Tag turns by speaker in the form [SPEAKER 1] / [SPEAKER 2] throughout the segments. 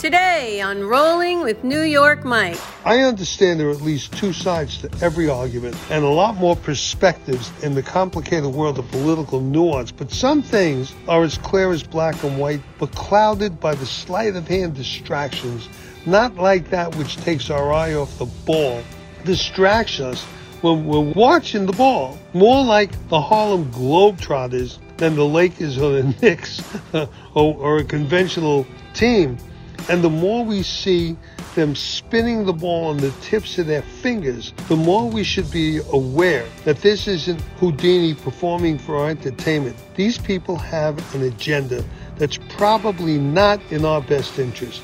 [SPEAKER 1] Today on Rolling with New York Mike.
[SPEAKER 2] I understand there are at least two sides to every argument and a lot more perspectives in the complicated world of political nuance, but some things are as clear as black and white, but clouded by the sleight of hand distractions, not like that which takes our eye off the ball, distracts us when we're watching the ball, more like the Harlem Globetrotters than the Lakers or the Knicks or, or a conventional team. And the more we see them spinning the ball on the tips of their fingers, the more we should be aware that this isn't Houdini performing for our entertainment. These people have an agenda that's probably not in our best interest.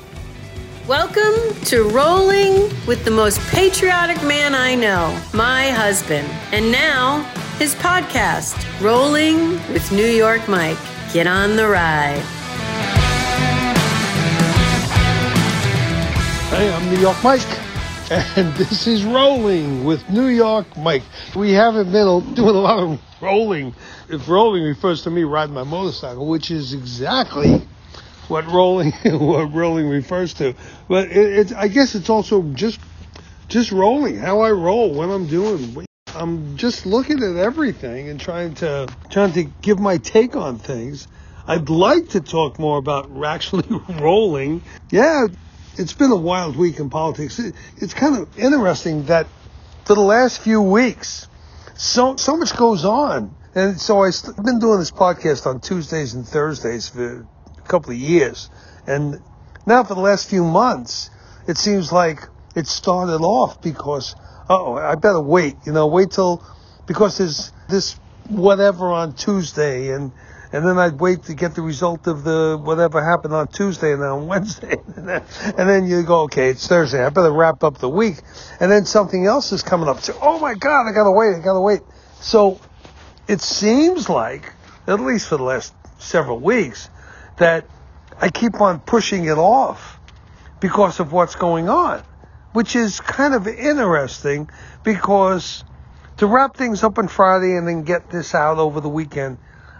[SPEAKER 1] Welcome to Rolling with the most patriotic man I know, my husband. And now, his podcast, Rolling with New York Mike. Get on the ride.
[SPEAKER 2] Hey, I'm New York Mike, and this is Rolling with New York Mike. We haven't been doing a lot of rolling. If rolling refers to me riding my motorcycle, which is exactly what rolling what rolling refers to. But it, it's I guess it's also just just rolling, how I roll, what I'm doing. I'm just looking at everything and trying to trying to give my take on things. I'd like to talk more about actually rolling. Yeah, it's been a wild week in politics. It, it's kind of interesting that for the last few weeks, so so much goes on, and so I've been doing this podcast on Tuesdays and Thursdays for a couple of years, and now for the last few months, it seems like it started off because oh, I better wait, you know, wait till because there's this whatever on Tuesday and and then I'd wait to get the result of the whatever happened on Tuesday and then on Wednesday, and then, and then you go, okay, it's Thursday. I better wrap up the week, and then something else is coming up. So, oh my God, I gotta wait, I gotta wait. So it seems like, at least for the last several weeks, that I keep on pushing it off because of what's going on, which is kind of interesting because to wrap things up on Friday and then get this out over the weekend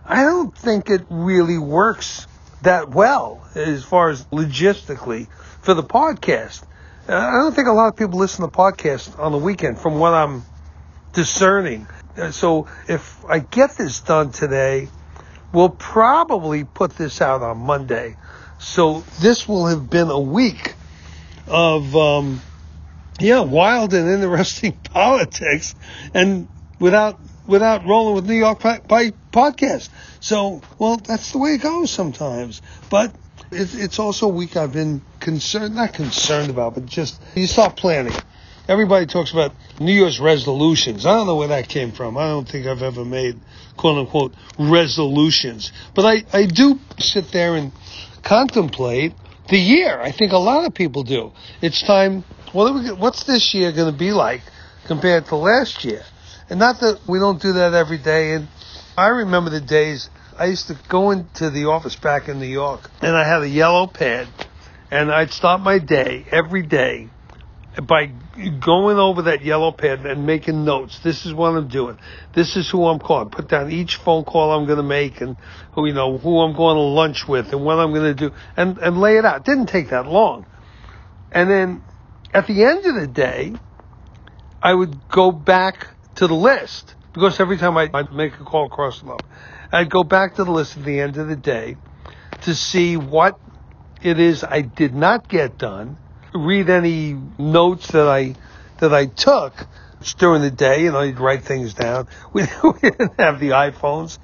[SPEAKER 2] I don't think it really works that well as far as logistically for the podcast. I don't think a lot of people listen to podcasts on the weekend from what I'm discerning. Uh, so if I get this done today, we'll probably put this out on Monday. So this will have been a week of, um, yeah, wild and interesting politics and without without rolling with New York Mike podcast. So, well, that's the way it goes sometimes. But it's, it's also a week I've been concerned, not concerned about, but just you start planning. Everybody talks about New Year's resolutions. I don't know where that came from. I don't think I've ever made quote unquote resolutions. But I, I do sit there and contemplate the year. I think a lot of people do. It's time, what what's this year going to be like compared to last year? And not that we don't do that every day. And I remember the days I used to go into the office back in New York and I had a yellow pad and I'd start my day every day by going over that yellow pad and making notes. This is what I'm doing. This is who I'm calling. Put down each phone call I'm going to make and who, you know, who I'm going to lunch with and what I'm going to do and, and lay it out. It didn't take that long. And then at the end of the day, I would go back to the list because every time I, I'd make a call across the line, I'd go back to the list at the end of the day to see what it is I did not get done, read any notes that I that I took during the day, and I'd write things down. We, we didn't have the iPhones.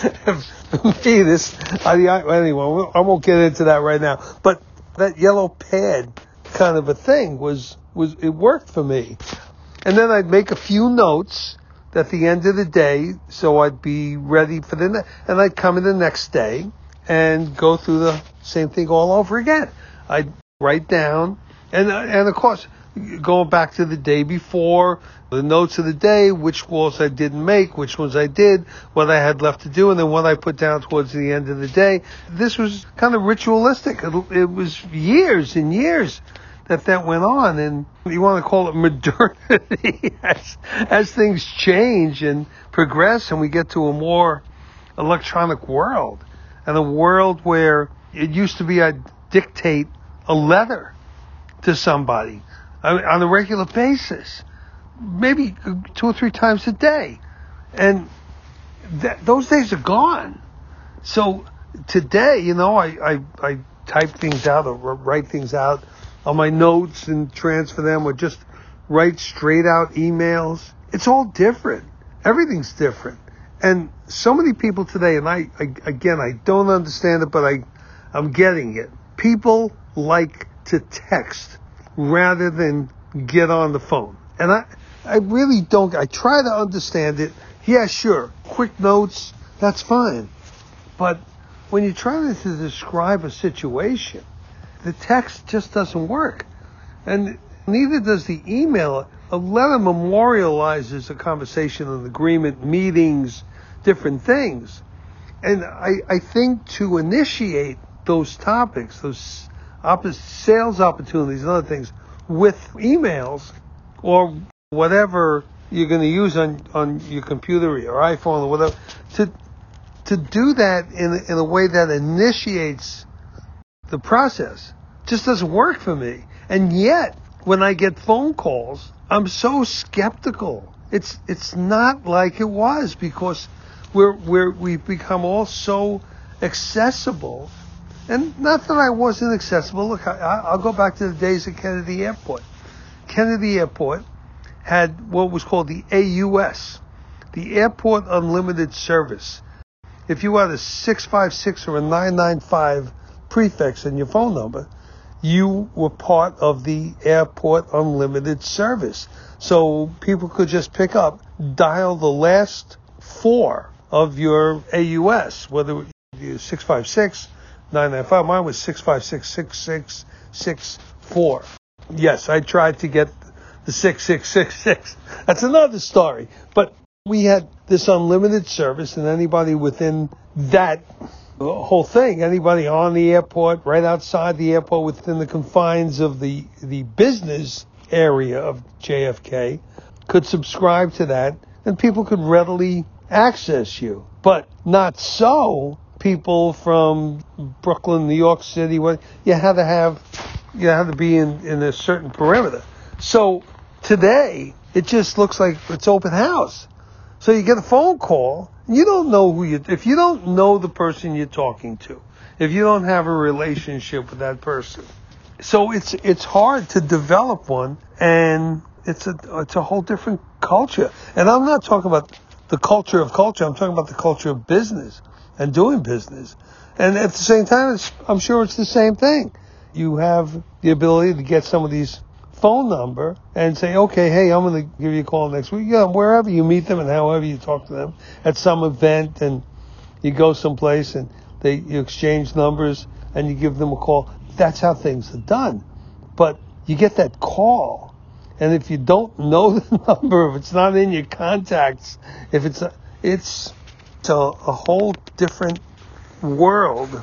[SPEAKER 2] me, this I, anyway, I won't get into that right now. But that yellow pad kind of a thing was was it worked for me. And then I'd make a few notes at the end of the day, so I'd be ready for the, ne- and I'd come in the next day and go through the same thing all over again. I'd write down, and, and of course, going back to the day before, the notes of the day, which calls I didn't make, which ones I did, what I had left to do, and then what I put down towards the end of the day. This was kind of ritualistic. It, it was years and years that that went on, and you want to call it modernity as, as things change and progress, and we get to a more electronic world, and a world where it used to be I'd dictate a letter to somebody uh, on a regular basis, maybe two or three times a day. And those days are gone. So today, you know, I, I, I type things out or write things out on my notes and transfer them or just write straight out emails. It's all different. Everything's different. And so many people today, and I, I again, I don't understand it, but I, I'm getting it. People like to text rather than get on the phone. And I, I really don't, I try to understand it. Yeah, sure. Quick notes, that's fine. But when you're trying to describe a situation, the text just doesn't work. And neither does the email. A letter memorializes a conversation, an agreement, meetings, different things. And I, I think to initiate those topics, those sales opportunities and other things with emails or whatever you're going to use on, on your computer or your iPhone or whatever, to, to do that in, in a way that initiates the process just doesn't work for me. And yet, when I get phone calls, I'm so skeptical. It's it's not like it was because we're we're we've become all so accessible. And not that I wasn't accessible. Look, I, I'll go back to the days at Kennedy Airport. Kennedy Airport had what was called the AUS, the Airport Unlimited Service. If you had a 656 or a 995 prefix and your phone number, you were part of the airport unlimited service. So people could just pick up, dial the last four of your AUS, whether you 656, 995. Mine was 656 6664. Yes, I tried to get the 6666. That's another story. But we had this unlimited service, and anybody within that whole thing. Anybody on the airport, right outside the airport, within the confines of the the business area of JFK, could subscribe to that, and people could readily access you. But not so people from Brooklyn, New York City. You had to have, you had to be in in a certain perimeter. So today, it just looks like it's open house. So you get a phone call you don't know who you, if you don't know the person you're talking to, if you don't have a relationship with that person. So it's, it's hard to develop one and it's a, it's a whole different culture. And I'm not talking about the culture of culture. I'm talking about the culture of business and doing business. And at the same time, I'm sure it's the same thing. You have the ability to get some of these phone number and say, okay, hey, I'm going to give you a call next week. Yeah, wherever you meet them and however you talk to them at some event and you go someplace and they you exchange numbers and you give them a call. That's how things are done. But you get that call, and if you don't know the number, if it's not in your contacts, if it's a, it's, a, a whole different world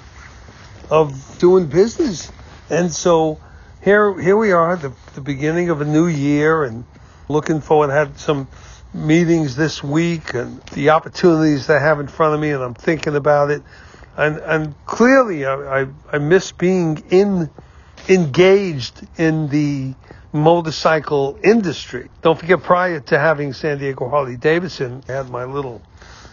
[SPEAKER 2] of doing business. And so here here we are, the, the beginning of a new year, and looking forward. Had some meetings this week and the opportunities that have in front of me, and I'm thinking about it. And and clearly, I I, I miss being in engaged in the motorcycle industry. Don't forget, prior to having San Diego Harley Davidson, I had my little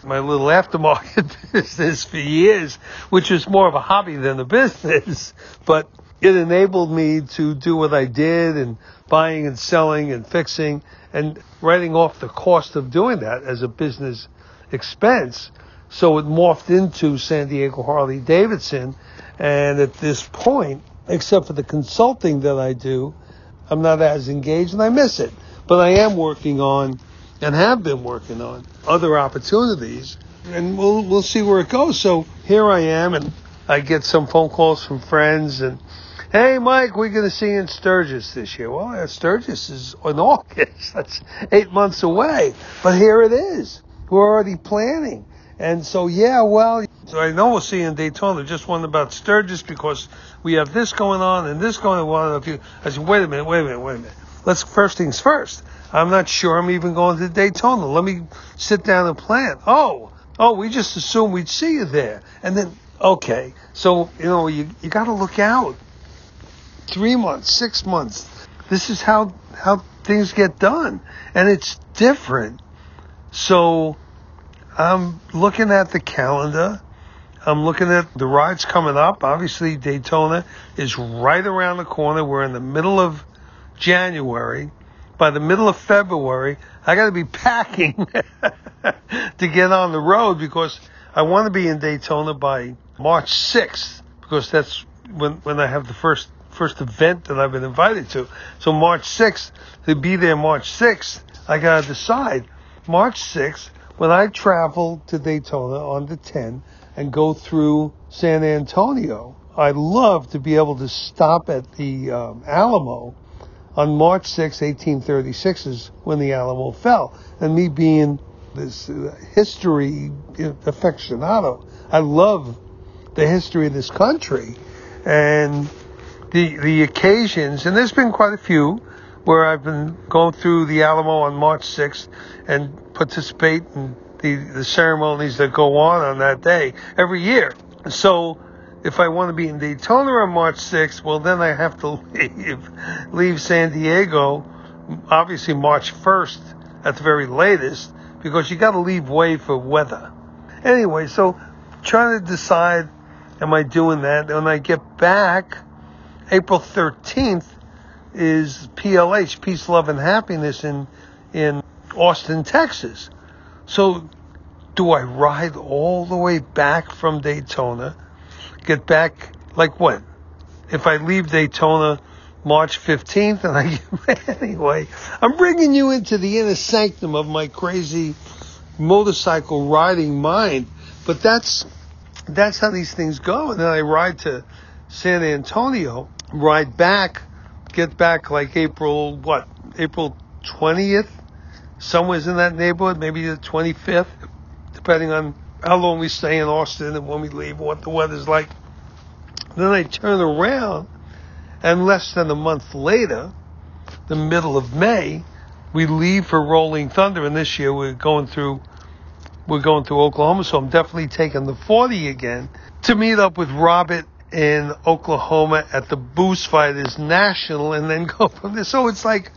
[SPEAKER 2] my little aftermarket business for years, which was more of a hobby than a business. But it enabled me to do what I did and buying and selling and fixing and writing off the cost of doing that as a business expense. So it morphed into San Diego Harley Davidson. And at this point, except for the consulting that I do, I'm not as engaged and I miss it. But I am working on and have been working on other opportunities and we'll we'll see where it goes. So here I am and I get some phone calls from friends and Hey, Mike, we're going to see you in Sturgis this year. Well, Sturgis is in August. That's eight months away. But here it is. We're already planning. And so, yeah, well, so I know we'll see you in Daytona. Just one about Sturgis because we have this going on and this going on. I said, wait a minute, wait a minute, wait a minute. Let's first things first. I'm not sure I'm even going to Daytona. Let me sit down and plan. Oh, oh, we just assumed we'd see you there. And then, okay. So, you know, you, you got to look out three months, six months. This is how how things get done, and it's different. So I'm looking at the calendar. I'm looking at the rides coming up. Obviously, Daytona is right around the corner. We're in the middle of January. By the middle of February, I got to be packing to get on the road because I want to be in Daytona by March 6th because that's when when I have the first first event that I've been invited to. So March 6th to be there March 6th, I got to decide March 6th when I travel to Daytona on the 10 and go through San Antonio. I'd love to be able to stop at the um, Alamo on March 6, 1836 is when the Alamo fell. And me being this uh, history aficionado, I love the history of this country and the the occasions. And there's been quite a few where I've been going through the Alamo on March 6th and participate in the, the ceremonies that go on on that day every year. So if I want to be in Daytona on March 6th, well, then I have to leave, leave San Diego, obviously March 1st at the very latest, because you got to leave way for weather. Anyway, so trying to decide, am I doing that? When I get back, April 13th is PLH, Peace, Love, and Happiness in, in Austin, Texas. So do I ride all the way back from Daytona? Get back like when? If I leave Daytona March 15th and I get anyway, I'm bringing you into the inner sanctum of my crazy motorcycle riding mind, but that's that's how these things go. And then I ride to San Antonio, ride back, get back like April what? April 20th, somewhere's in that neighborhood, maybe the 25th, depending on how long we stay in Austin and when we leave, what the weather's like. Then I turn around, and less than a month later, the middle of May, we leave for Rolling Thunder, and this year we're going through we're going through Oklahoma, so I'm definitely taking the 40 again to meet up with Robert in Oklahoma at the Boozefighters National, and then go from there. So it's like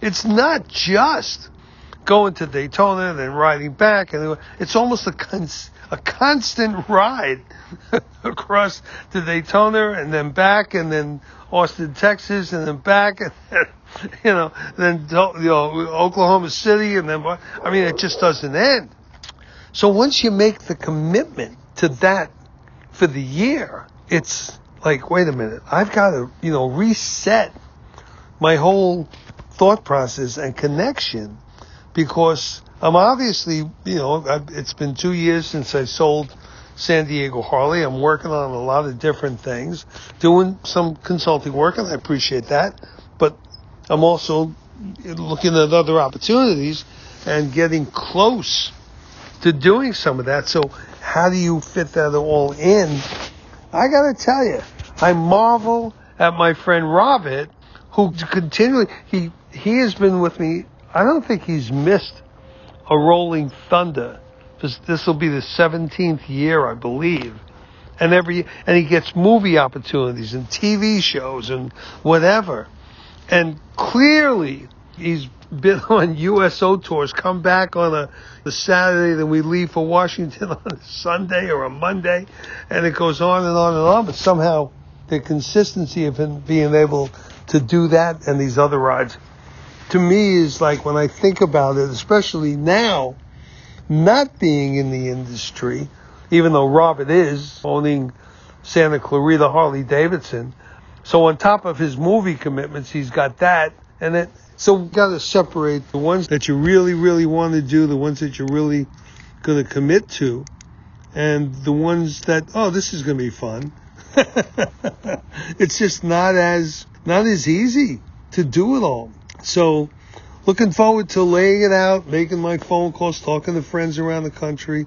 [SPEAKER 2] it's not just going to Daytona and then riding back, and it's almost a cons- a constant ride across to Daytona and then back, and then Austin, Texas, and then back, and then, you know, then you know Oklahoma City, and then I mean it just doesn't end. So once you make the commitment to that for the year, it's like, wait a minute, I've got to, you know, reset my whole thought process and connection because I'm obviously, you know, I've, it's been two years since I sold San Diego Harley. I'm working on a lot of different things, doing some consulting work, and I appreciate that. But I'm also looking at other opportunities and getting close to doing some of that. So how do you fit that all in? I got to tell you, I marvel at my friend Robert, who continually he he has been with me I don't think he's missed a Rolling Thunder. This will be the 17th year, I believe. And every and he gets movie opportunities and TV shows and whatever. And clearly, he's been on USO tours. Come back on a, a Saturday, then we leave for Washington on a Sunday or a Monday, and it goes on and on and on. But somehow, the consistency of him being able to do that and these other rides to me is like when I think about it, especially now, not being in the industry, even though Robert is owning Santa Clarita Harley Davidson. So on top of his movie commitments, he's got that, and it. So we got to separate the ones that you really, really want to do, the ones that you're really going to commit to, and the ones that oh, this is going to be fun. it's just not as not as easy to do it all. So, looking forward to laying it out, making my phone calls, talking to friends around the country,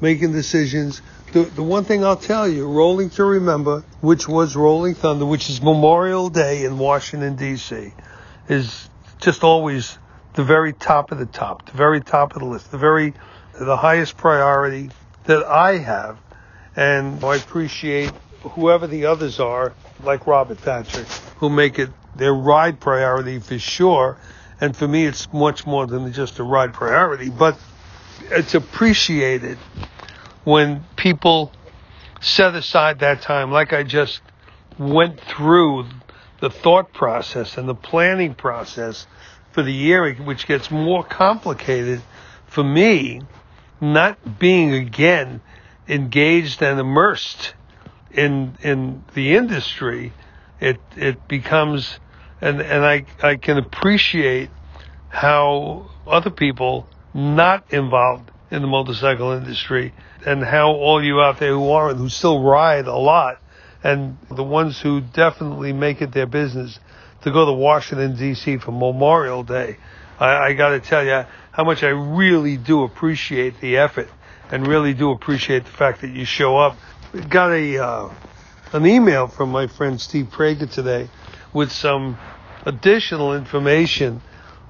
[SPEAKER 2] making decisions. The, the one thing I'll tell you, Rolling to Remember, which was Rolling Thunder, which is Memorial Day in Washington, D.C., is just always the very top of the top, the very top of the list, the very, the highest priority that I have. And I appreciate whoever the others are, like Robert Patrick. who make it their ride priority for sure. And for me, it's much more than just a ride priority, but it's appreciated when people set aside that time, like I just went through the thought process and the planning process for the year, which gets more complicated for me, not being again engaged and immersed in in the industry, it it becomes and and I I can appreciate how other people not involved in the motorcycle industry and how all you out there who are and who still ride a lot and the ones who definitely make it their business to go to Washington D.C. for Memorial Day. I, I got to tell you how much I really do appreciate the effort and really do appreciate the fact that you show up. Got a uh, an email from my friend Steve Prager today with some additional information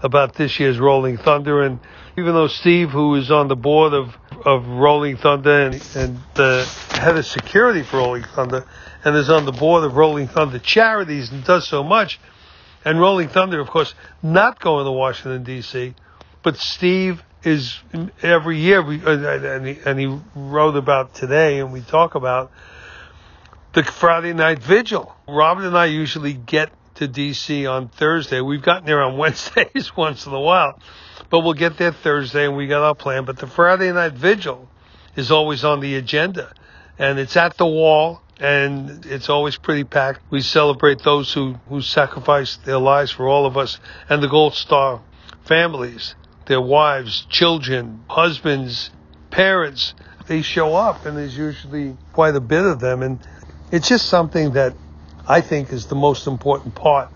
[SPEAKER 2] about this year's Rolling Thunder. And even though Steve, who is on the board of, of Rolling Thunder and, and the head of security for Rolling Thunder, and is on the board of Rolling Thunder Charities and does so much, and Rolling Thunder, of course, not going to Washington, D.C., but Steve is every year, we, uh, and, he, and he wrote about today, and we talk about the Friday night vigil. Robin and I usually get to DC on Thursday. We've gotten there on Wednesdays once in a while, but we'll get there Thursday and we got our plan. But the Friday night vigil is always on the agenda and it's at the wall and it's always pretty packed. We celebrate those who, who sacrificed their lives for all of us and the Gold Star families, their wives, children, husbands, parents. They show up and there's usually quite a bit of them. And it's just something that I think is the most important part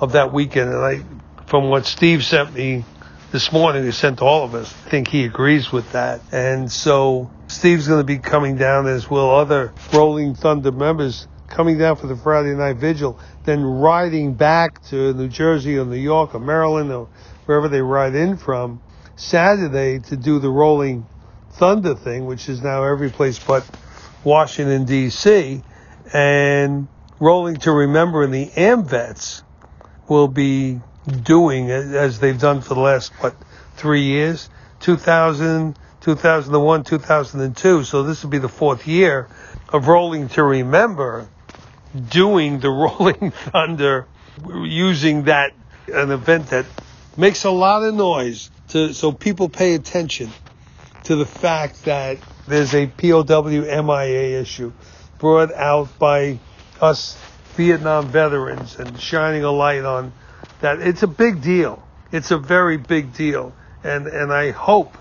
[SPEAKER 2] of that weekend. And I, from what Steve sent me this morning, he sent to all of us, I think he agrees with that. And so Steve's going to be coming down, as will other Rolling Thunder members, coming down for the Friday night vigil, then riding back to New Jersey or New York or Maryland or wherever they ride in from Saturday to do the Rolling Thunder thing, which is now every place but Washington, D.C. And Rolling to Remember and the AMVETS will be doing as they've done for the last, what, three years? 2000, 2001, 2002. So this will be the fourth year of Rolling to Remember doing the Rolling Thunder using that, an event that makes a lot of noise to, so people pay attention to the fact that there's a POW MIA issue brought out by us Vietnam veterans and shining a light on that. It's a big deal. It's a very big deal. And, and I hope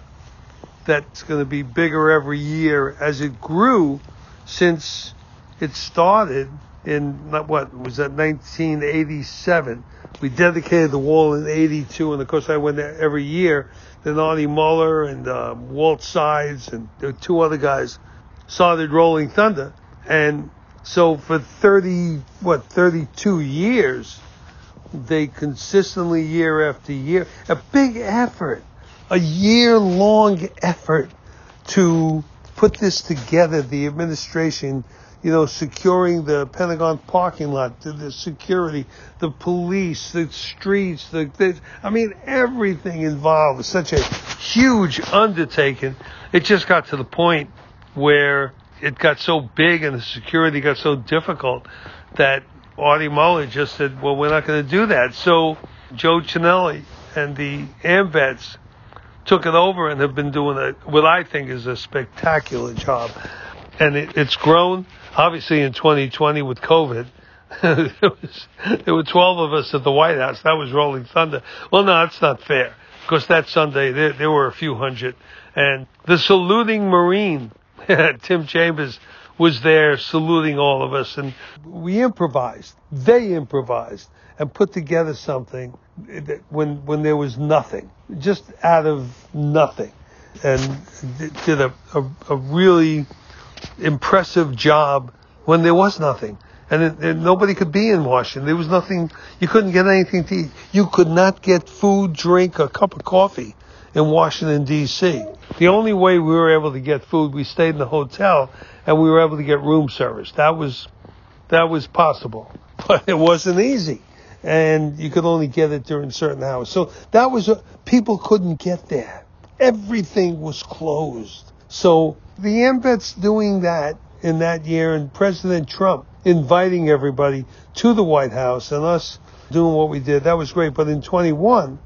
[SPEAKER 2] that it's going to be bigger every year as it grew since it started in what was that 1987. We dedicated the wall in 82, and of course I went there every year. Then Artie Muller and uh, Walt Sides and two other guys started Rolling Thunder, and so for 30, what, 32 years, they consistently year after year, a big effort, a year long effort to put this together, the administration, you know, securing the Pentagon parking lot, the, the security, the police, the streets, the, the, I mean, everything involved such a huge undertaking. It just got to the point where it got so big and the security got so difficult that Artie Muller just said, well, we're not going to do that. So Joe Chenelly and the AMVETS took it over and have been doing a, what I think is a spectacular job. And it, it's grown, obviously, in 2020 with COVID. there, was, there were 12 of us at the White House. That was Rolling Thunder. Well, no, that's not fair. Because that Sunday, there, there were a few hundred. And the saluting Marine Tim Chambers was there saluting all of us, and we improvised. They improvised and put together something when when there was nothing, just out of nothing, and did a, a, a really impressive job when there was nothing. And, it, and, nobody could be in Washington. There was nothing. You couldn't get anything to eat. You could not get food, drink, a cup of coffee in Washington, D.C. The only way we were able to get food, we stayed in the hotel and we were able to get room service. That was, that was possible. but it wasn't easy. And you could only get it during certain hours. So that was, a, people couldn't get there. Everything was closed. So the AMVETS doing that in that year and President Trump inviting everybody to the White House and us doing what we did, that was great. But in 21,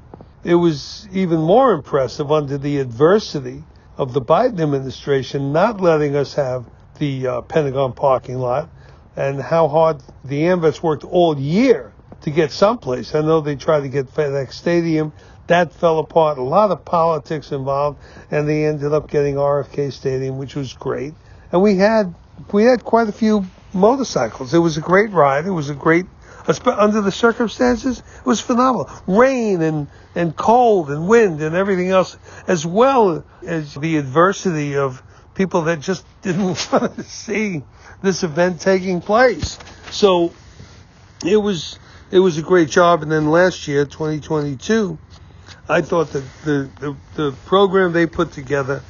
[SPEAKER 2] it was even more impressive under the adversity of the Biden administration not letting us have the uh, Pentagon parking lot and how hard the AMVETS worked all year to get someplace. I know they tried to get FedEx Stadium. That fell apart. A lot of politics involved, and they ended up getting RFK Stadium, which was great. And we had we had quite a few motorcycles. It was a great ride. It was a great under the circumstances. It was phenomenal. Rain and and cold and wind and everything else, as well as the adversity of people that just didn't want to see this event taking place. So it was it was a great job. And then last year, 2022, I thought that the, the, the program they put together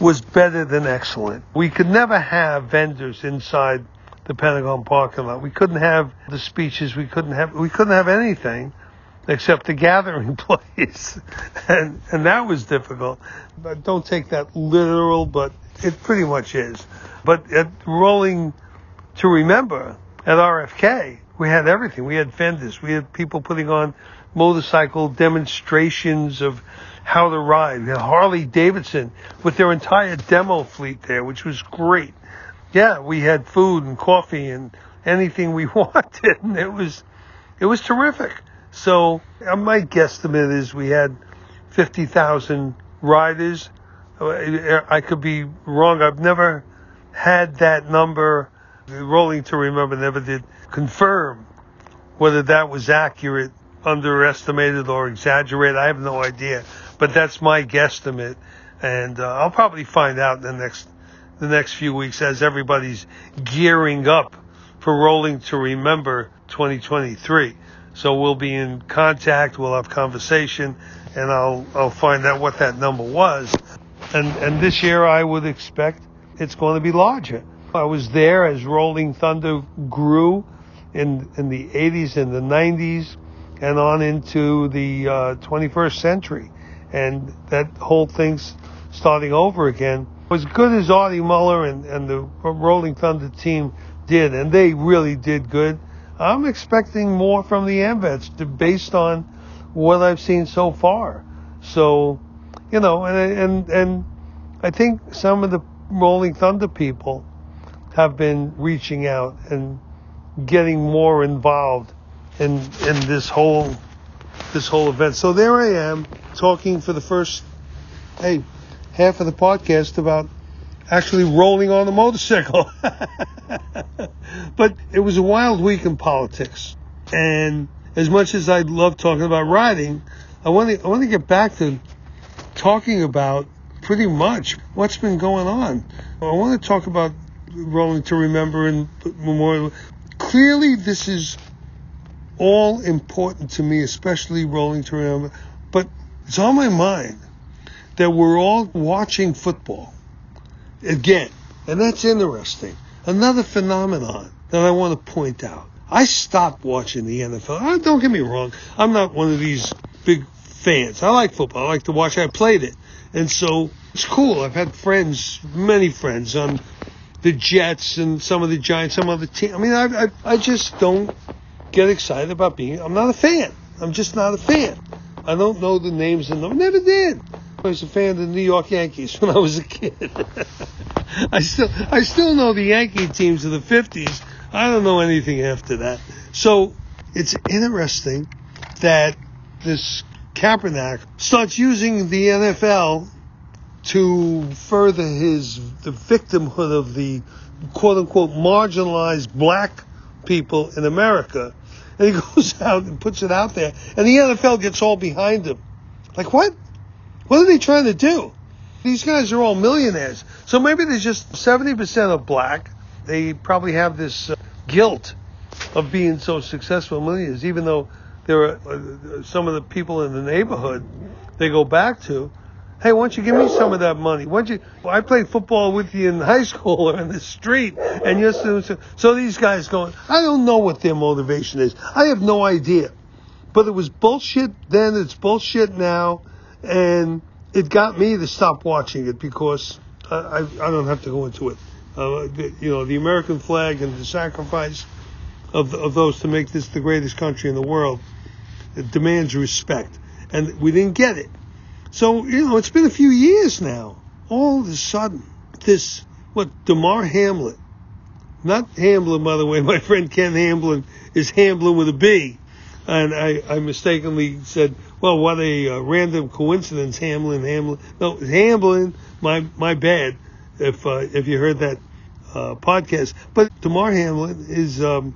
[SPEAKER 2] was better than excellent. We could never have vendors inside the Pentagon parking lot. We couldn't have the speeches. We couldn't have we couldn't have anything except the gathering place, and and that was difficult. But don't take that literal, but it pretty much is. But at rolling to remember at RFK, we had everything. We had vendors. We had people putting on motorcycle demonstrations of how to ride. We had Harley Davidson with their entire demo fleet there, which was great. Yeah, we had food and coffee and anything we wanted, and it was it was terrific. So uh, my guesstimate is we had fifty thousand riders. Uh, I could be wrong. I've never had that number. Rolling to remember never did confirm whether that was accurate, underestimated, or exaggerated. I have no idea, but that's my guesstimate, and uh, I'll probably find out in the next the next few weeks as everybody's gearing up for rolling to remember 2023. So we'll be in contact, we'll have conversation, and I'll I'll find out what that number was. And and this year I would expect it's going to be larger. I was there as Rolling Thunder grew in in the 80s and the 90s and on into the uh, 21st century, and that whole thing's starting over again. As good as Artie Muller and, and the Rolling Thunder team did, and they really did good. I'm expecting more from the AMVETS based on what I've seen so far. So, you know, and and and I think some of the Rolling Thunder people have been reaching out and getting more involved in in this whole this whole event. So there I am talking for the first hey half of the podcast about actually rolling on the motorcycle. but it was a wild week in politics. And as much as I love talking about riding, I want to I want to get back to talking about pretty much what's been going on. I want to talk about rolling to remember and memorial. Clearly, this is all important to me, especially rolling to remember. But it's on my mind that we're all watching football again. And that's interesting. Another phenomenon that I want to point out. I stopped watching the NFL. Uh, don't get me wrong. I'm not one of these big fans. I like football. I like to watch. I played it. And so it's cool. I've had friends, many friends on the Jets and some of the Giants, some other team. I mean, I, I, I just don't get excited about being, I'm not a fan. I'm just not a fan. I don't know the names and them. Never did. I was a fan of the New York Yankees when I was a kid. I still I still know the Yankee teams of the 50s. I don't know anything after that. So it's interesting that this Kaepernick starts using the NFL to further his the victimhood of the quote unquote marginalized black people in America. And he goes out and puts it out there, and the NFL gets all behind him. Like what? What are they trying to do? These guys are all millionaires. So maybe there's just 70% of black. They probably have this uh, guilt of being so successful millionaires, even though there are uh, some of the people in the neighborhood they go back to Hey, why don't you give me some of that money? Why don't you? Well, I played football with you in high school or in the street, and you're so, so, so these guys going. I don't know what their motivation is. I have no idea. But it was bullshit then. It's bullshit now, and it got me to stop watching it because I I, I don't have to go into it. Uh, you know, the American flag and the sacrifice of of those to make this the greatest country in the world it demands respect, and we didn't get it. So, you know, it's been a few years now. All of a sudden, this, what, Damar Hamlin, not Hamlin, by the way, my friend Ken Hamblin is Hamblin with a B. And I, I mistakenly said, well, what a uh, random coincidence, Hamlin, Hamlin. No, Hamlin, my, my bad, if, uh, if you heard that, uh, podcast. But Damar Hamlin is, um,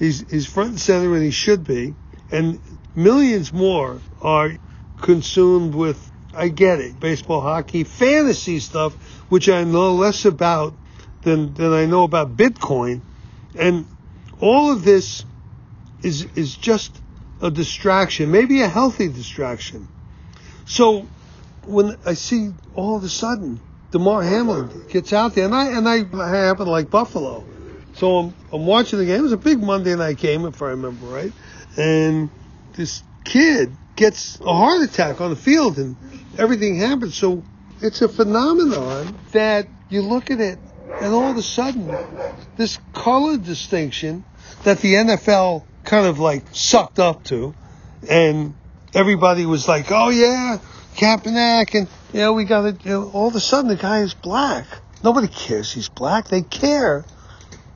[SPEAKER 2] he's, he's front and center and he should be. And millions more are consumed with I get it. Baseball, hockey, fantasy stuff, which I know less about than, than I know about Bitcoin. And all of this is, is just a distraction, maybe a healthy distraction. So when I see all of a sudden Damar Hamlin gets out there, and I, and I, happen to like Buffalo. So I'm, I'm watching the game. It was a big Monday night game, if I remember right. And this kid gets a heart attack on the field, and everything happens. So it's a phenomenon that you look at it, and all of a sudden, this color distinction that the NFL kind of like sucked up to, and everybody was like, "Oh yeah, Kaepernick," and you know we got it. You know, all of a sudden, the guy is black. Nobody cares he's black. They care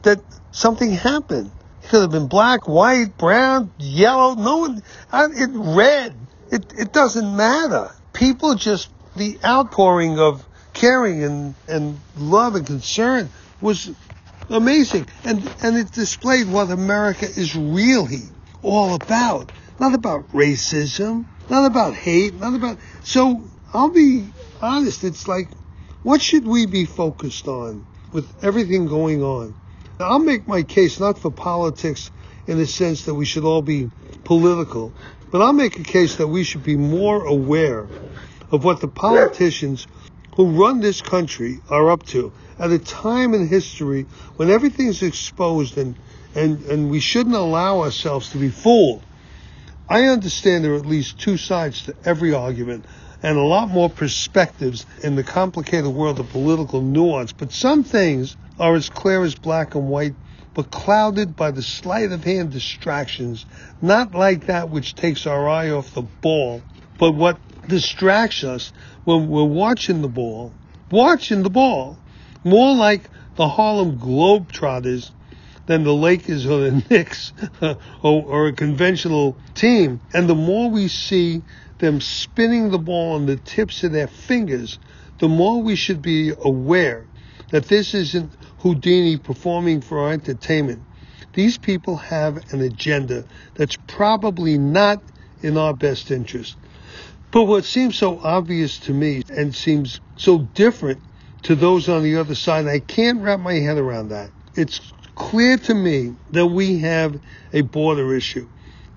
[SPEAKER 2] that something happened. He could have been black, white, brown, yellow. No one, it red. It it doesn't matter people just the outpouring of caring and, and love and concern was amazing. And and it displayed what America is really all about. Not about racism, not about hate, not about so I'll be honest, it's like what should we be focused on with everything going on? Now, I'll make my case not for politics in the sense that we should all be political, but I'll make a case that we should be more aware of what the politicians who run this country are up to at a time in history when everything's exposed and, and, and we shouldn't allow ourselves to be fooled. I understand there are at least two sides to every argument and a lot more perspectives in the complicated world of political nuance, but some things are as clear as black and white but clouded by the sleight of hand distractions, not like that which takes our eye off the ball, but what distracts us when we're watching the ball, watching the ball, more like the Harlem Globetrotters than the Lakers or the Knicks or, or a conventional team. And the more we see them spinning the ball on the tips of their fingers, the more we should be aware that this isn't Houdini performing for our entertainment. These people have an agenda that's probably not in our best interest. But what seems so obvious to me and seems so different to those on the other side, I can't wrap my head around that. It's clear to me that we have a border issue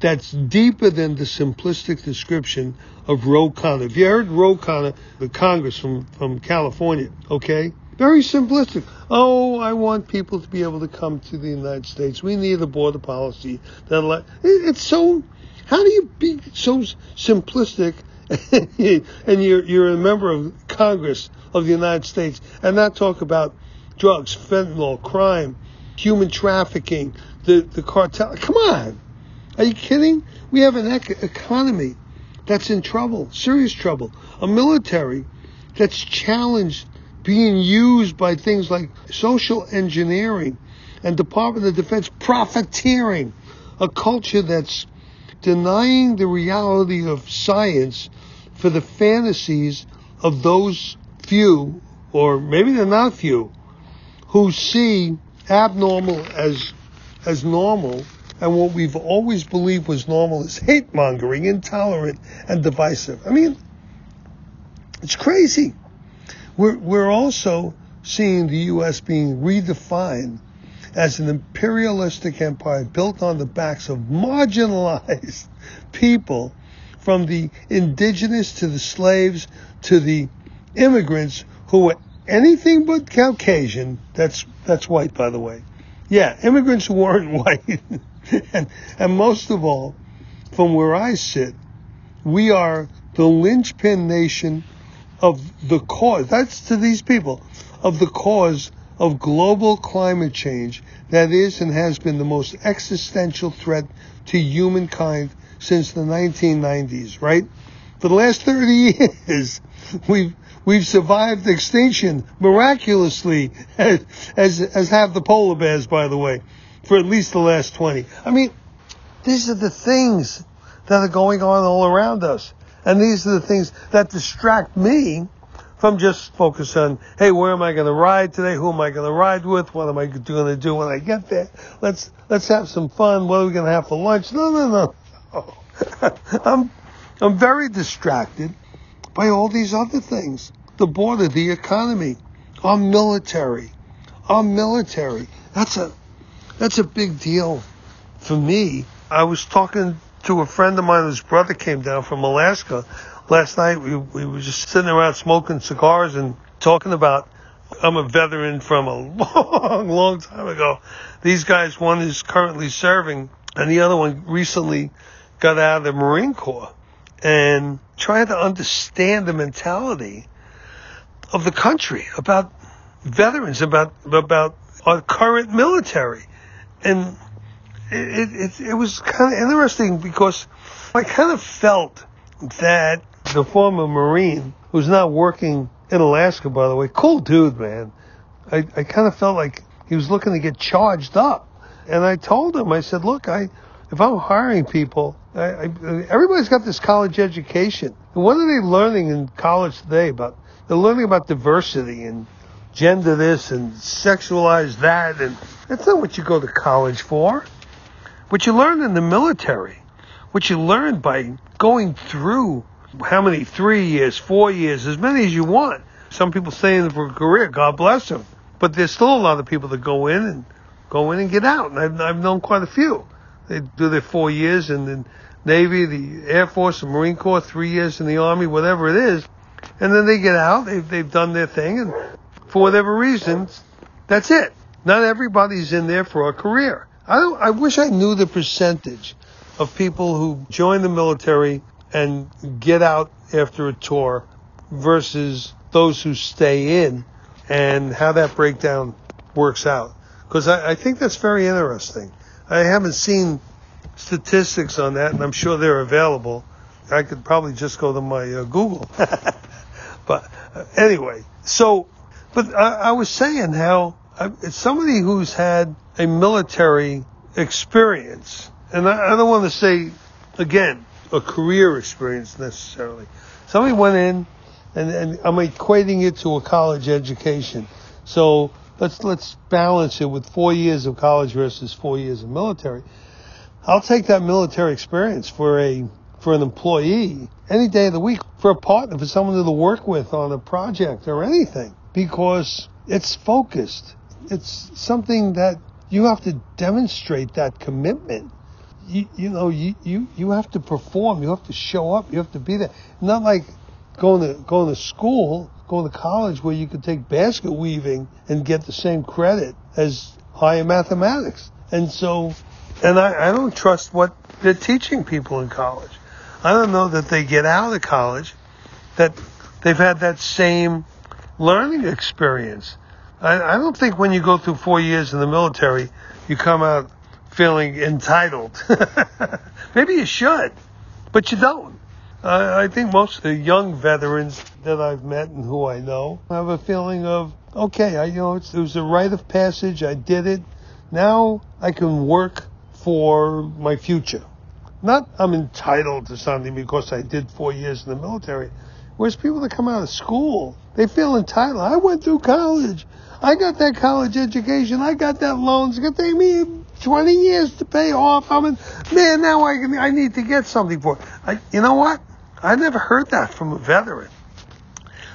[SPEAKER 2] that's deeper than the simplistic description of Ro Khanna. If you heard Ro Khanna, the Congress from, from California, okay? Very simplistic. Oh, I want people to be able to come to the United States. We need a border policy that it's so. How do you be so simplistic? and you're you're a member of Congress of the United States and not talk about drugs, fentanyl, crime, human trafficking, the the cartel. Come on, are you kidding? We have an ec- economy that's in trouble, serious trouble, a military that's challenged being used by things like social engineering and Department of Defense profiteering, a culture that's denying the reality of science for the fantasies of those few, or maybe they're not few, who see abnormal as as normal, and what we've always believed was normal is hate mongering, intolerant, and divisive. I mean, it's crazy. We're, we're also seeing the U.S. being redefined as an imperialistic empire built on the backs of marginalized people from the indigenous to the slaves to the immigrants who were anything but Caucasian. That's that's white, by the way. Yeah, immigrants weren't white, and and most of all, from where I sit, we are the linchpin nation of the cause. That's to these people of the cause of global climate change that is and has been the most existential threat to humankind since the 1990s, right? For the last 30 years, we've we've survived extinction miraculously, as, as as have the polar bears, by the way, for at least the last 20. I mean, these are the things that are going on all around us, and these are the things that distract me from just focus on, hey, where am I going to ride today? Who am I going to ride with? What am I going to do when I get there? Let's let's have some fun. What are we going to have for lunch? No, no, no. I'm I'm very distracted by all these other things. The border, the economy, our military, our military. That's a that's a big deal for me. I was talking to a friend of mine whose brother came down from Alaska last night. We we were just sitting around smoking cigars and talking about. I'm a veteran from a long, long time ago. These guys, one is currently serving, and the other one recently got out of the Marine Corps and trying to understand the mentality of the country about veterans, about about our current military, and it it, it was kind of interesting because I kind of felt that the former Marine who's not working in Alaska, by the way, cool dude, man. I, I kind of felt like he was looking to get charged up. And I told him, I said, look, I, if I'm hiring people, I, I, everybody's got this college education. What are they learning in college today about? They're learning about diversity and gender this and sexualize that. And that's not what you go to college for. What you learn in the military, what you learn by going through how many, three years, four years, as many as you want. Some people stay in for a career, God bless them. But there's still a lot of people that go in and go in and get out. And I've, I've known quite a few. They do their four years in the Navy, the Air Force, the Marine Corps, three years in the Army, whatever it is. And then they get out, they've, they've done their thing, and for whatever reasons, that's it. Not everybody's in there for a career. I, I wish I knew the percentage of people who join the military and get out after a tour versus those who stay in and how that breakdown works out. Because I, I, think that's very interesting. I haven't seen statistics on that, and I'm sure they're available. I could probably just go to my uh, Google. but uh, anyway, so, but I, I was saying how I, it's somebody who's had a military experience, and I, I don't want to say, again, a career experience necessarily. Somebody went in, and, and I'm equating it to a college education. So let's let's balance it with four years of college versus four years of military. I'll take that military experience for a for an employee any day of the week, for a partner, for someone to work with on a project or anything, because it's focused. It's something that you have to demonstrate that commitment you, you know, you, you, you have to perform. You have to show up. You have to be there. Not like going to, going to school, going to college where you could take basket weaving and get the same credit as higher mathematics. And so, and I, I don't trust what they're teaching people in college. I don't know that they get out of college that they've had that same learning experience. I, I don't think when you go through four years in the military, you come out feeling entitled. Maybe you should, but you don't. Uh, I think most of the young veterans that I've met and who I know have a feeling of, okay, I, you know, it was a rite of passage. I did it. Now I can work for my future. Not I'm entitled to something because I did four years in the military. Whereas people that come out of school, they feel entitled. I went through college. I got that college education. I got that loan. It's going to take me 20 years to pay off. I mean, man, now I, can, I need to get something for it. I, you know what? I never heard that from a veteran.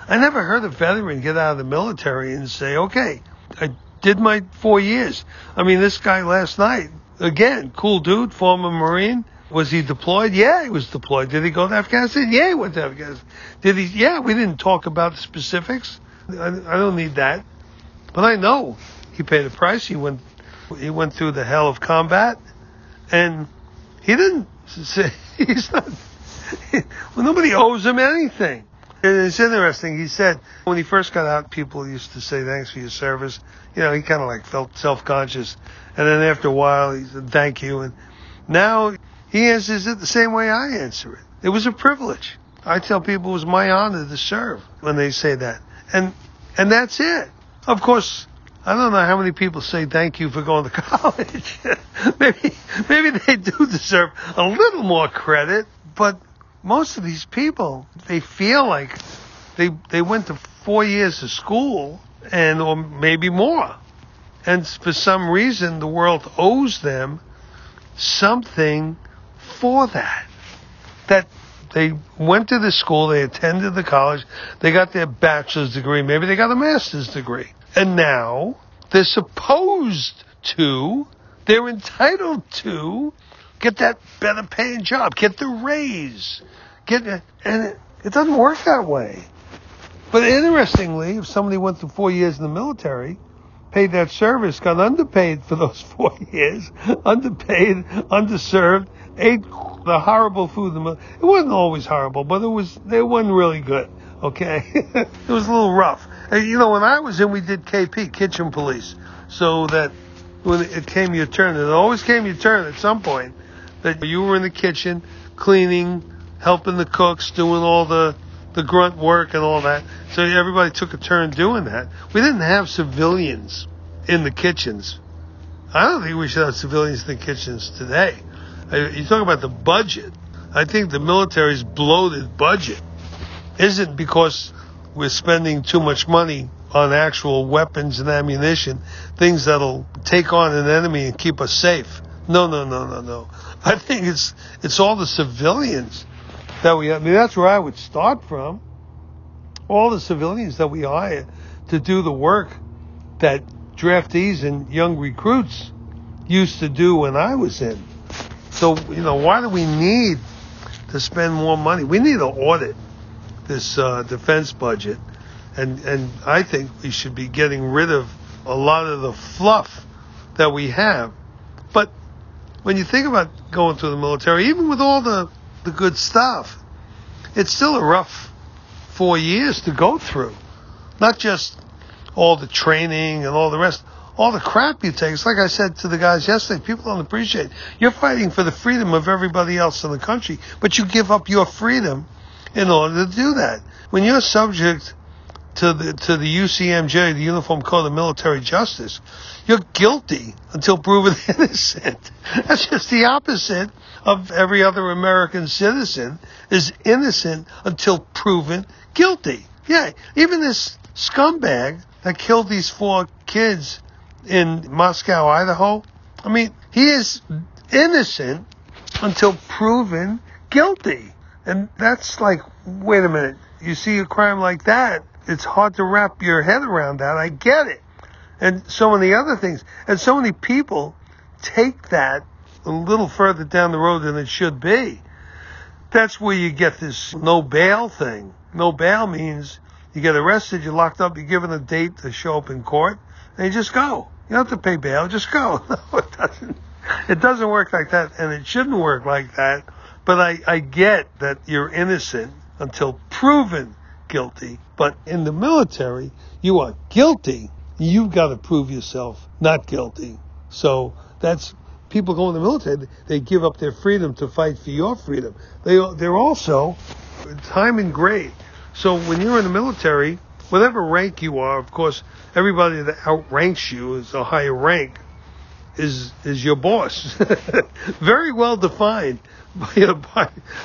[SPEAKER 2] I never heard a veteran get out of the military and say, okay, I did my four years. I mean, this guy last night, again, cool dude, former Marine, Was he deployed? Yeah, he was deployed. Did he go to Afghanistan? Yeah, he went to Afghanistan. Did he? Yeah, we didn't talk about the specifics. I, I don't need that. But I know he paid a price. He went, he went through the hell of combat, and he didn't say he's not. well, nobody owes him anything. It's interesting. He said when he first got out, people used to say thanks for your service. You know, he kind of like felt self-conscious, and then after a while, he said thank you, and now he answers it the same way I answer it. It was a privilege. I tell people it was my honor to serve when they say that. And and that's it. Of course, I don't know how many people say thank you for going to college. maybe maybe they do deserve a little more credit, but most of these people, they feel like they they went to 4 years of school and or maybe more. And for some reason the world owes them something for that. That they went to the school, they attended the college, they got their bachelor's degree, maybe they got a master's degree. And now they're supposed to, they're entitled to get that better paying job, get the raise, get, and it, it doesn't work that way. But interestingly, if somebody went through four years in the military, paid that service, got underpaid for those four years, underpaid, underserved, ate the horrible food. The it wasn't always horrible, but it was. It wasn't really good. Okay, it was a little rough. And, you know, when I was in, we did KP, Kitchen Police, so that when it came your turn, it always came your turn at some point. That you were in the kitchen, cleaning, helping the cooks, doing all the the grunt work and all that. So everybody took a turn doing that. We didn't have civilians in the kitchens. I don't think we should have civilians in the kitchens today. You talk about the budget. I think the military's bloated budget isn't because we're spending too much money on actual weapons and ammunition, things that'll take on an enemy and keep us safe. No, no, no, no, no. I think it's it's all the civilians that we. I mean, that's where I would start from. All the civilians that we hire to do the work that draftees and young recruits used to do when I was in. So, you know, why do we need to spend more money? We need an audit this uh, defense budget, and and I think we should be getting rid of a lot of the fluff that we have. But when you think about going through the military, even with all the the good stuff, it's still a rough four years to go through. Not just all the training and all the rest, all the crap you take. It's like I said to the guys yesterday, people don't appreciate. You're fighting for the freedom of everybody else in the country, but you give up your freedom in order to do that. When you're subject to the to the UCMJ, the Uniform Code of Military Justice, you're guilty until proven innocent. That's just the opposite of every other American citizen is innocent until proven guilty. Yeah, even this scumbag that killed these four kids in Moscow, Idaho. I mean, he is innocent until proven guilty. And that's like, wait a minute. You see a crime like that, it's hard to wrap your head around that. I get it. And so many other things. And so many people take that a little further down the road than it should be. That's where you get this no bail thing. No bail means you get arrested, you're locked up, you're given a date to show up in court, and you just go. You don't have to pay bail, just go. No, it doesn't. It doesn't work like that, and it shouldn't work like that. But I, I get that you're innocent until proven guilty. But in the military, you are guilty. You've got to prove yourself not guilty. So that's people go in the military, they give up their freedom to fight for your freedom. They, they're also time and grade. So when you're in the military, whatever rank you are, of course, everybody that outranks you is a higher rank is is your boss. Very well defined.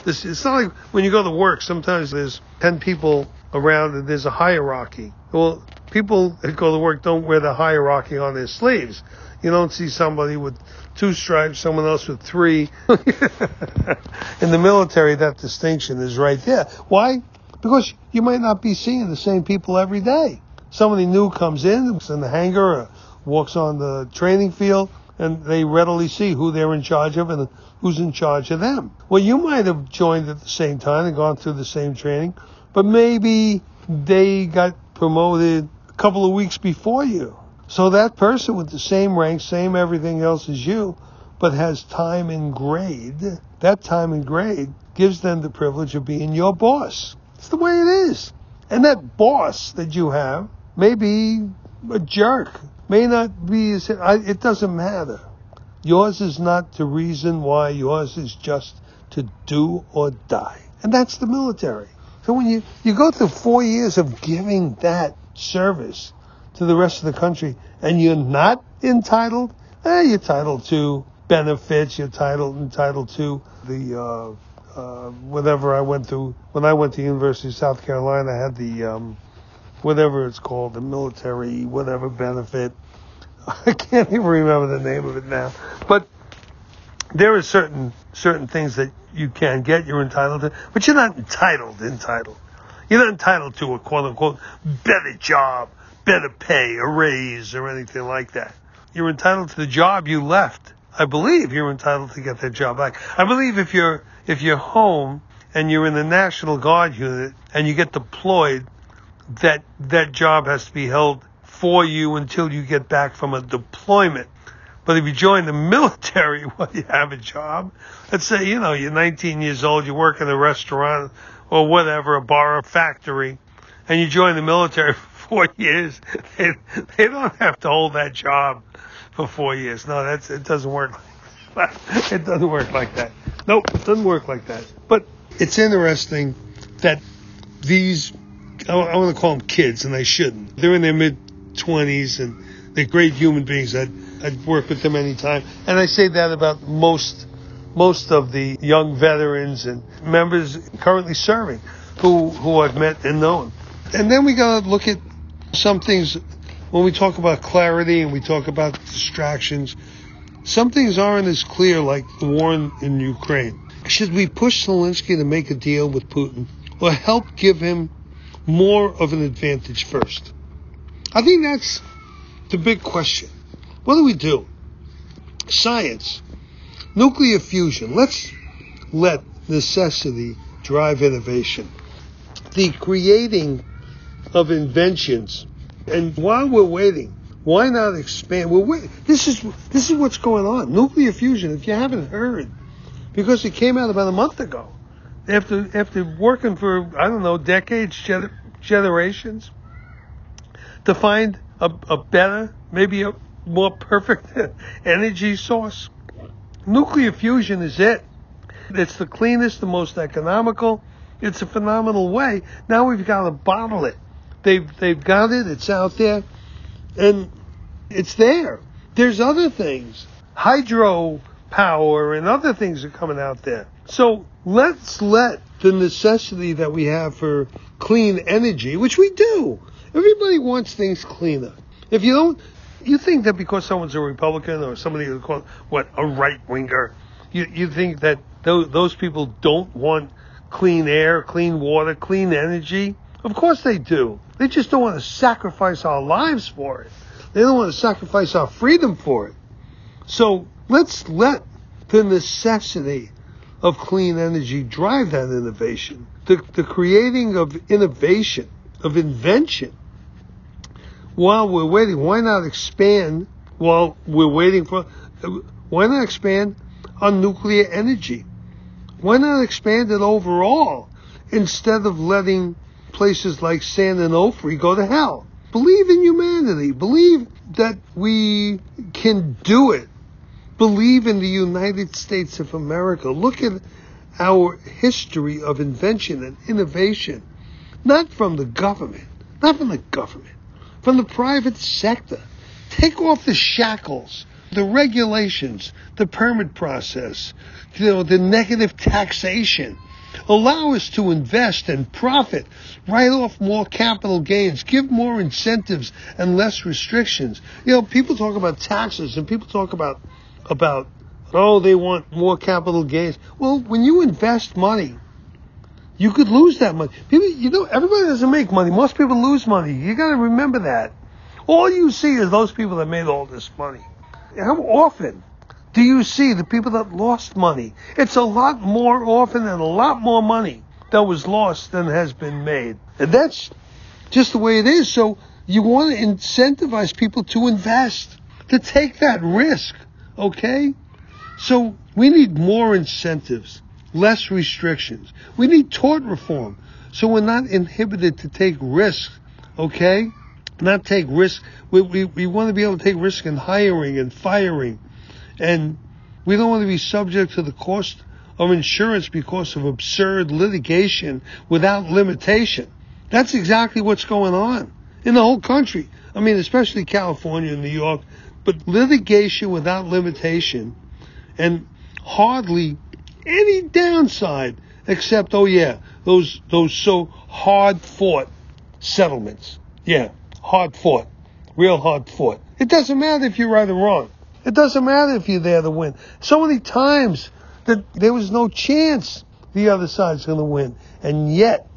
[SPEAKER 2] It's not like when you go to work. Sometimes there's ten people around and there's a hierarchy. Well, people that go to work don't wear the hierarchy on their sleeves. You don't see somebody with two stripes, someone else with three. In the military, that distinction is right there. Why? Because you might not be seeing the same people every day. Somebody new comes in, in the hangar, walks on the training field. And they readily see who they're in charge of and who's in charge of them. Well, you might have joined at the same time and gone through the same training, but maybe they got promoted a couple of weeks before you. So that person with the same rank, same everything else as you, but has time and grade, that time and grade gives them the privilege of being your boss. It's the way it is. And that boss that you have may be a jerk, may not be, as, it doesn't matter. Yours is not the reason why, yours is just to do or die. And that's the military. So when you, you go through four years of giving that service to the rest of the country and you're not entitled, eh, you're entitled to benefits, you're entitled, entitled to the, uh, uh, whatever I went through. When I went to University of South Carolina, I had the, um, whatever it's called, the military, whatever benefit. I can't even remember the name of it now. But there are certain certain things that you can get, you're entitled to, but you're not entitled, entitled. You're not entitled to a quote unquote better job, better pay, a raise, or anything like that. You're entitled to the job you left. I believe you're entitled to get that job back. I believe if you're if you're home and you're in the National Guard unit and you get deployed that that job has to be held for you until you get back from a deployment. But if you join the military, well, you have a job. Let's say, you know, you're 19 years old, you work in a restaurant or whatever, a bar or factory, and you join the military for four years. They, they don't have to hold that job for four years. No, that's, it doesn't work. Like, it doesn't work like that. Nope, it doesn't work like that. But it's interesting that these I, want to call them kids, and they shouldn't. They're in their mid 20s, and they're great human beings. I'd, I'd work with them anytime. And I say that about most most of the young veterans and members currently serving who, who I've met and known. And then we got to look at some things when we talk about clarity and we talk about distractions. Some things aren't as clear like the war in, in Ukraine. Should we push Zelensky to make a deal with Putin or help give him more of an advantage first? I think that's the big question. What do we do? Science, nuclear fusion. Let's let necessity drive innovation. The creating of inventions. And while we're waiting, why not expand? We're wait- this is this is what's going on. Nuclear fusion. If you haven't heard, because it came out about a month ago after after working for I don't know decades, generations, to find a, a better, maybe a more perfect energy source. Nuclear fusion is it. It's the cleanest, the most economical. It's a phenomenal way. Now we've got to bottle it. They've they've got it. It's out there, and it's there. There's other things, hydro power and other things are coming out there. So let's let the necessity that we have for clean energy, which we do. Everybody wants things cleaner. If you don't, you think that because someone's a Republican or somebody who call what a right winger, you you think that those those people don't want clean air, clean water, clean energy? Of course they do. They just don't want to sacrifice our lives for it. They don't want to sacrifice our freedom for it. So let's let the necessity of clean energy drive that innovation. The, the creating of innovation, of invention. While we're waiting, why not expand while we're waiting for, why not expand on nuclear energy? Why not expand it overall instead of letting places like San Onofre go to hell? Believe in humanity. Believe that we can do it believe in the United States of America. Look at our history of invention and innovation, not from the government, not from the government, from the private sector. Take off the shackles, the regulations, the permit process, you know, the negative taxation. Allow us to invest and profit, write off more capital gains, give more incentives and less restrictions. You know, people talk about taxes and people talk about about, oh, they want more capital gains. Well, when you invest money, you could lose that money. People, you know, everybody doesn't make money. Most people lose money. You got to remember that. All you see is those people that made all this money. how often do you see the people that lost money? It's a lot more often and a lot more money that was lost than has been made. And that's just the way it is. So you want to incentivize people to invest, to take that risk. Okay? So we need more incentives, less restrictions. We need tort reform. So we're not inhibited to take risks. Okay? Not take risks. We, we, we want to be able to take risk in hiring and firing. And we don't want to be subject to the cost of insurance because of absurd litigation without limitation. That's exactly what's going on in the whole country. I mean, especially California and New York, but litigation without limitation and hardly any downside except, oh yeah, those, those so hard fought settlements. Yeah, hard fought. Real hard fought. It doesn't matter if you're right or wrong. It doesn't matter if you're there to win. So many times that there was no chance the other side's going to win. And yet,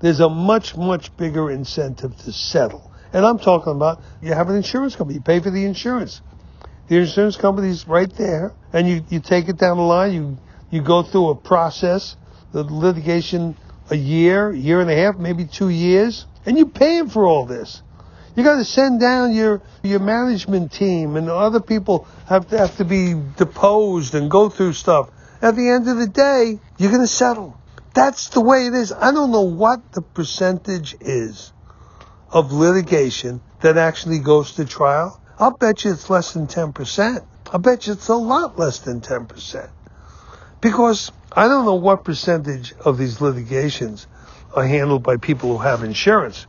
[SPEAKER 2] there's a much, much bigger incentive to settle. And I'm talking about you have an insurance company, you pay for the insurance. The insurance company's right there, and you, you take it down the line, you, you go through a process, the litigation a year, year and a half, maybe two years, and you pay them for all this. You got to send down your your management team, and other people have to have to be deposed and go through stuff. At the end of the day, you're going to settle. That's the way it is. I don't know what the percentage is of litigation that actually goes to trial. I'll bet you it's less than 10%. I'll bet you it's a lot less than 10%. Because I don't know what percentage of these litigations are handled by people who have insurance.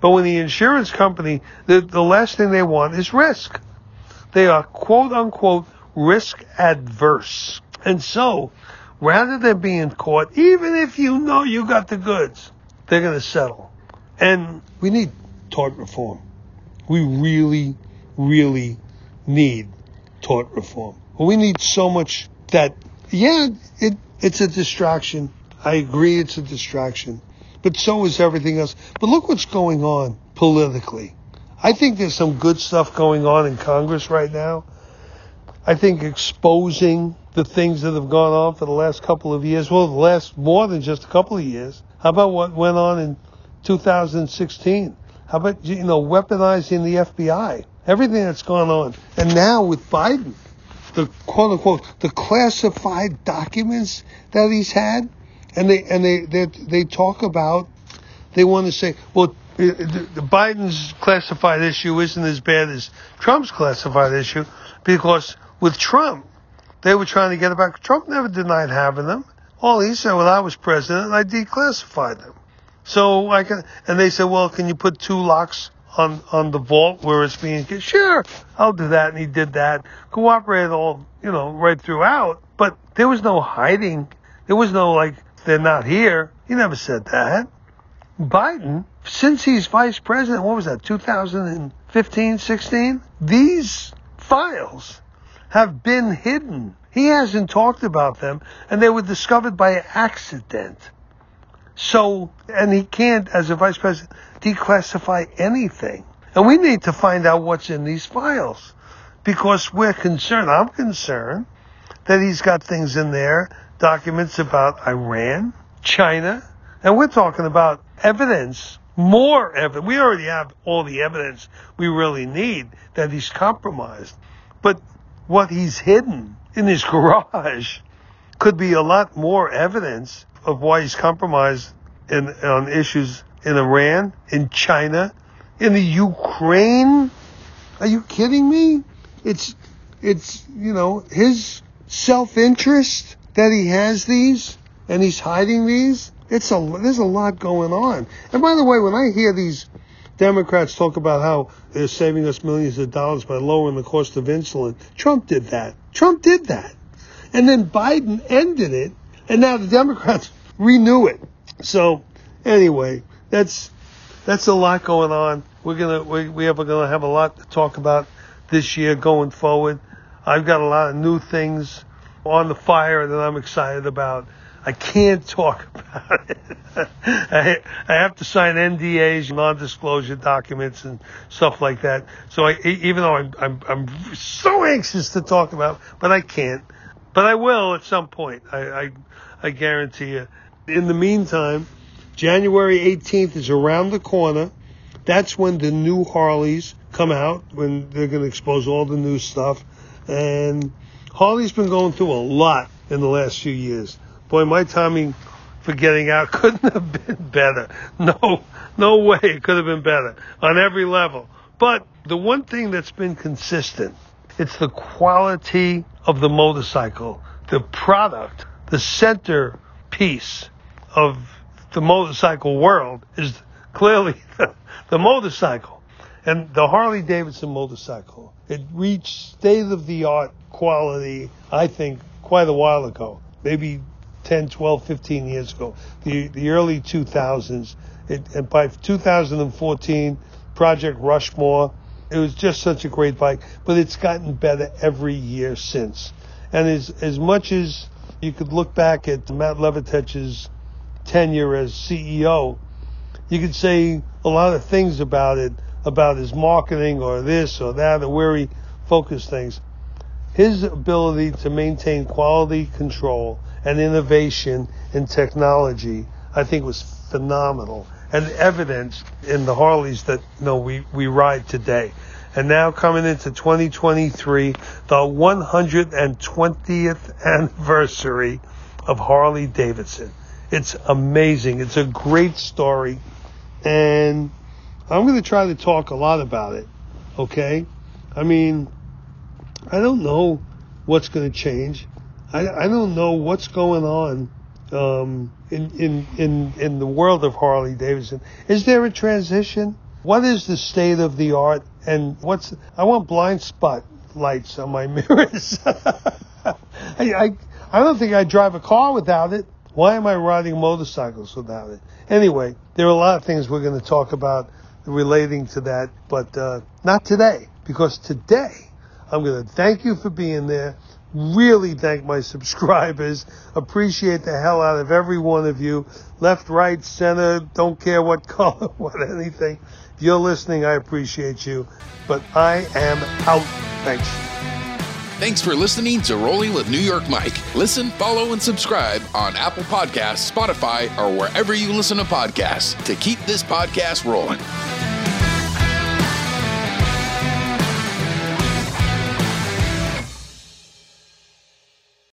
[SPEAKER 2] But when the insurance company, the, the last thing they want is risk. They are quote unquote risk adverse. And so, rather than being caught, even if you know you got the goods, they're going to settle. And we need tort reform. We really, really need tort reform. We need so much that, yeah, it, it's a distraction. I agree it's a distraction but so is everything else. But look what's going on politically. I think there's some good stuff going on in Congress right now. I think exposing the things that have gone on for the last couple of years, well, the last more than just a couple of years. How about what went on in 2016? How about, you know, weaponizing the FBI? Everything that's gone on. And now with Biden, the quote unquote, the classified documents that he's had, and they and they they, they talk about they want to say, well, the, Biden's classified issue isn't as bad as Trump's classified issue because with Trump they were trying to get it back. Trump never denied having them. All he said, well, I was president, I declassified them. So I can, and they said, well, can you put two locks on on the vault where it's being? Sure, I'll do that, and he did that. Cooperated all, you know, right throughout. But there was no hiding. There was no like they're not here. He never said that. Biden, since he's vice president, what was that, 2015, 16? These files have been hidden. He hasn't talked about them, and they were discovered by accident. So, and he can't, as a vice president, declassify anything. And we need to find out what's in these files because we're concerned. I'm concerned that he's got things in there documents about Iran, China, and we're talking about evidence, more evidence. We already have all the evidence we really need that he's compromised. But what he's hidden in his garage could be a lot more evidence of why he's compromised in, on issues in Iran, in China, in the Ukraine. Are you kidding me? It's, it's, you know, his self-interest that he has these and he's hiding these. It's a there's a lot going on. And by the way, when I hear these Democrats talk about how they're saving us millions of dollars by lowering the cost of insulin, Trump did that. Trump did that, and then Biden ended it, and now the Democrats renew it. So anyway, that's that's a lot going on. We're gonna we we are gonna have a lot to talk about this year going forward. I've got a lot of new things on the fire that I'm excited about. I can't talk about it. I, I have to sign NDAs, non-disclosure documents, and stuff like that. So I, even though I'm, I'm, I'm so anxious to talk about, but I can't. But I will at some point. I, I, I guarantee you. In the meantime, January 18th is around the corner. That's when the new Harleys come out, when they're going to expose all the new stuff. And Harley's been going through a lot in the last few years. Boy, my timing for getting out couldn't have been better. No, no way it could have been better on every level. But the one thing that's been consistent, it's the quality of the motorcycle, the product, the center piece of the motorcycle world is clearly the, the motorcycle. And the Harley Davidson motorcycle, it reached state of the art quality, I think, quite a while ago. Maybe 10, 12, 15 years ago, the, the early 2000s. It, and by 2014, Project Rushmore, it was just such a great bike, but it's gotten better every year since. And as, as much as you could look back at Matt Levatich's tenure as CEO, you could say a lot of things about it, about his marketing or this or that, or where he focused things. His ability to maintain quality control and innovation in technology, I think was phenomenal and evidence in the Harleys that you know we, we ride today. And now coming into 2023, the 120th anniversary of Harley Davidson. It's amazing. It's a great story. And I'm going to try to talk a lot about it. Okay? I mean, I don't know what's going to change. I, I don't know what's going on um, in, in, in, in the world of Harley Davidson. Is there a transition? What is the state of the art? And what's, I want blind spot lights on my mirrors. I, I, I don't think I drive a car without it. Why am I riding motorcycles without it? Anyway, there are a lot of things we're going to talk about relating to that, but uh, not today, because today I'm going to thank you for being there really thank my subscribers. Appreciate the hell out of every one of you. Left, right, center, don't care what color, what anything. If you're listening, I appreciate you. But I am out. Thanks.
[SPEAKER 3] Thanks for listening to Rolling with New York Mike. Listen, follow, and subscribe on Apple Podcasts, Spotify, or wherever you listen to podcasts to keep this podcast rolling.